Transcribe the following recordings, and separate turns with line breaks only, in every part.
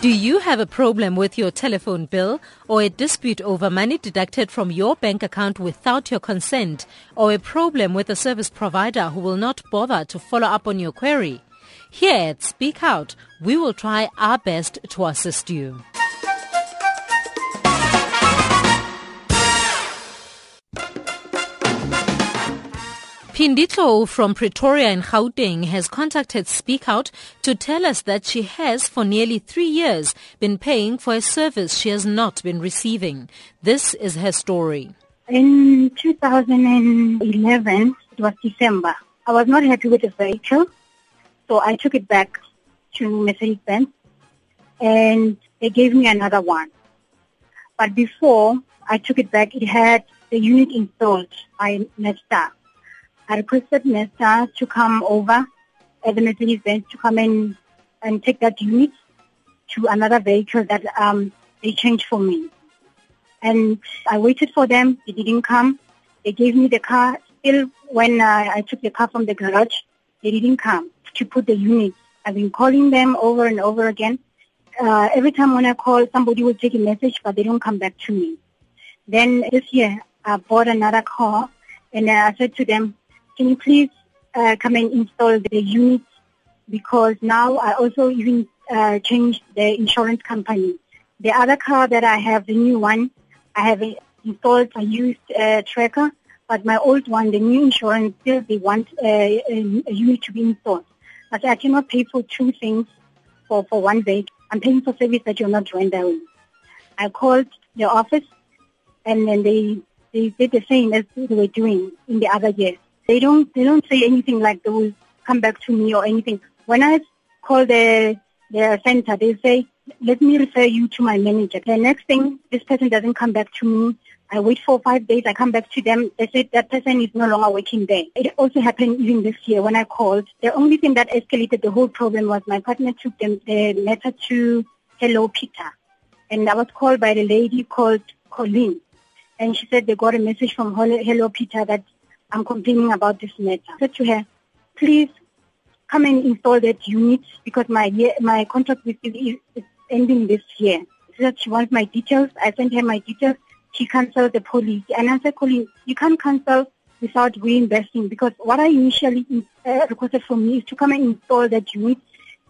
Do you have a problem with your telephone bill or a dispute over money deducted from your bank account without your consent or a problem with a service provider who will not bother to follow up on your query? Here at Speak Out, we will try our best to assist you. Pinditlo from Pretoria in Gauteng has contacted Speak Out to tell us that she has for nearly three years been paying for a service she has not been receiving. This is her story.
In 2011, it was December, I was not happy with the vehicle, so I took it back to Mercedes-Benz and they gave me another one. But before I took it back, it had the unit installed by Netstar. I requested Netstar to come over at the Mercedes-Benz to come in and take that unit to another vehicle that um, they changed for me. And I waited for them. They didn't come. They gave me the car. Still, when uh, I took the car from the garage, they didn't come to put the unit. I've been calling them over and over again. Uh, every time when I call, somebody will take a message, but they don't come back to me. Then this year, I bought another car, and I said to them, can you please uh, come and install the unit because now I also even uh, changed the insurance company. The other car that I have, the new one, I have installed a used uh, tracker, but my old one, the new insurance, still they want uh, a, a unit to be installed. But I cannot pay for two things for, for one vehicle. I'm paying for service that you're not rendering. I called the office and then they, they did the same as they were doing in the other years. They don't they don't say anything like they will come back to me or anything. When I call the the center, they say, let me refer you to my manager. The next thing, this person doesn't come back to me. I wait for five days. I come back to them. They said that person is no longer working there. It also happened even this year when I called. The only thing that escalated the whole problem was my partner took them, the letter to Hello Peter. And I was called by the lady called Colleen. And she said they got a message from Hello Peter that I'm complaining about this matter. I said to her, please come and install that unit because my year, my contract with you is ending this year. She said she wants my details. I sent her my details. She canceled the policy. And I said, Colleen, you can't cancel without reinvesting because what I initially uh, requested from you is to come and install that unit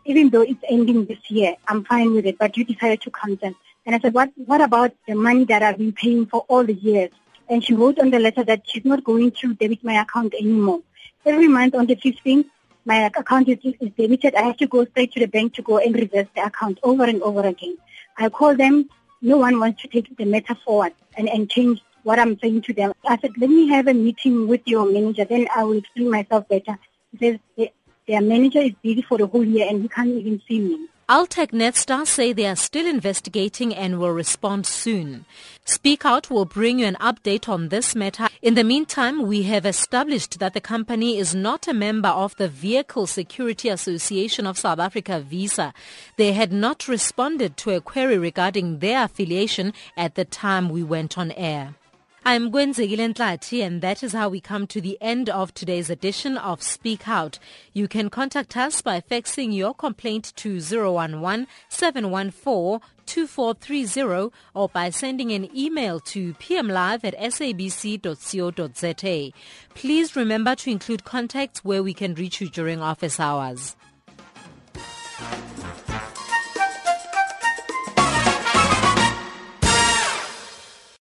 even though it's ending this year. I'm fine with it, but you decided to cancel. And I said, what, what about the money that I've been paying for all the years? And she wrote on the letter that she's not going to debit my account anymore. Every month on the 15th, my account is, is debited. I have to go straight to the bank to go and reverse the account over and over again. I call them. No one wants to take the matter forward and, and change what I'm saying to them. I said, let me have a meeting with your manager. Then I will explain myself better. He says, their manager is busy for the whole year and he can't even see me.
Altech Netstar say they are still investigating and will respond soon. Speak Out will bring you an update on this matter. In the meantime, we have established that the company is not a member of the Vehicle Security Association of South Africa, VESA. They had not responded to a query regarding their affiliation at the time we went on air. I'm Gwenzegile Ntlati and that is how we come to the end of today's edition of Speak Out. You can contact us by faxing your complaint to 011-714-2430 or by sending an email to pmlive at sabc.co.za. Please remember to include contacts where we can reach you during office hours.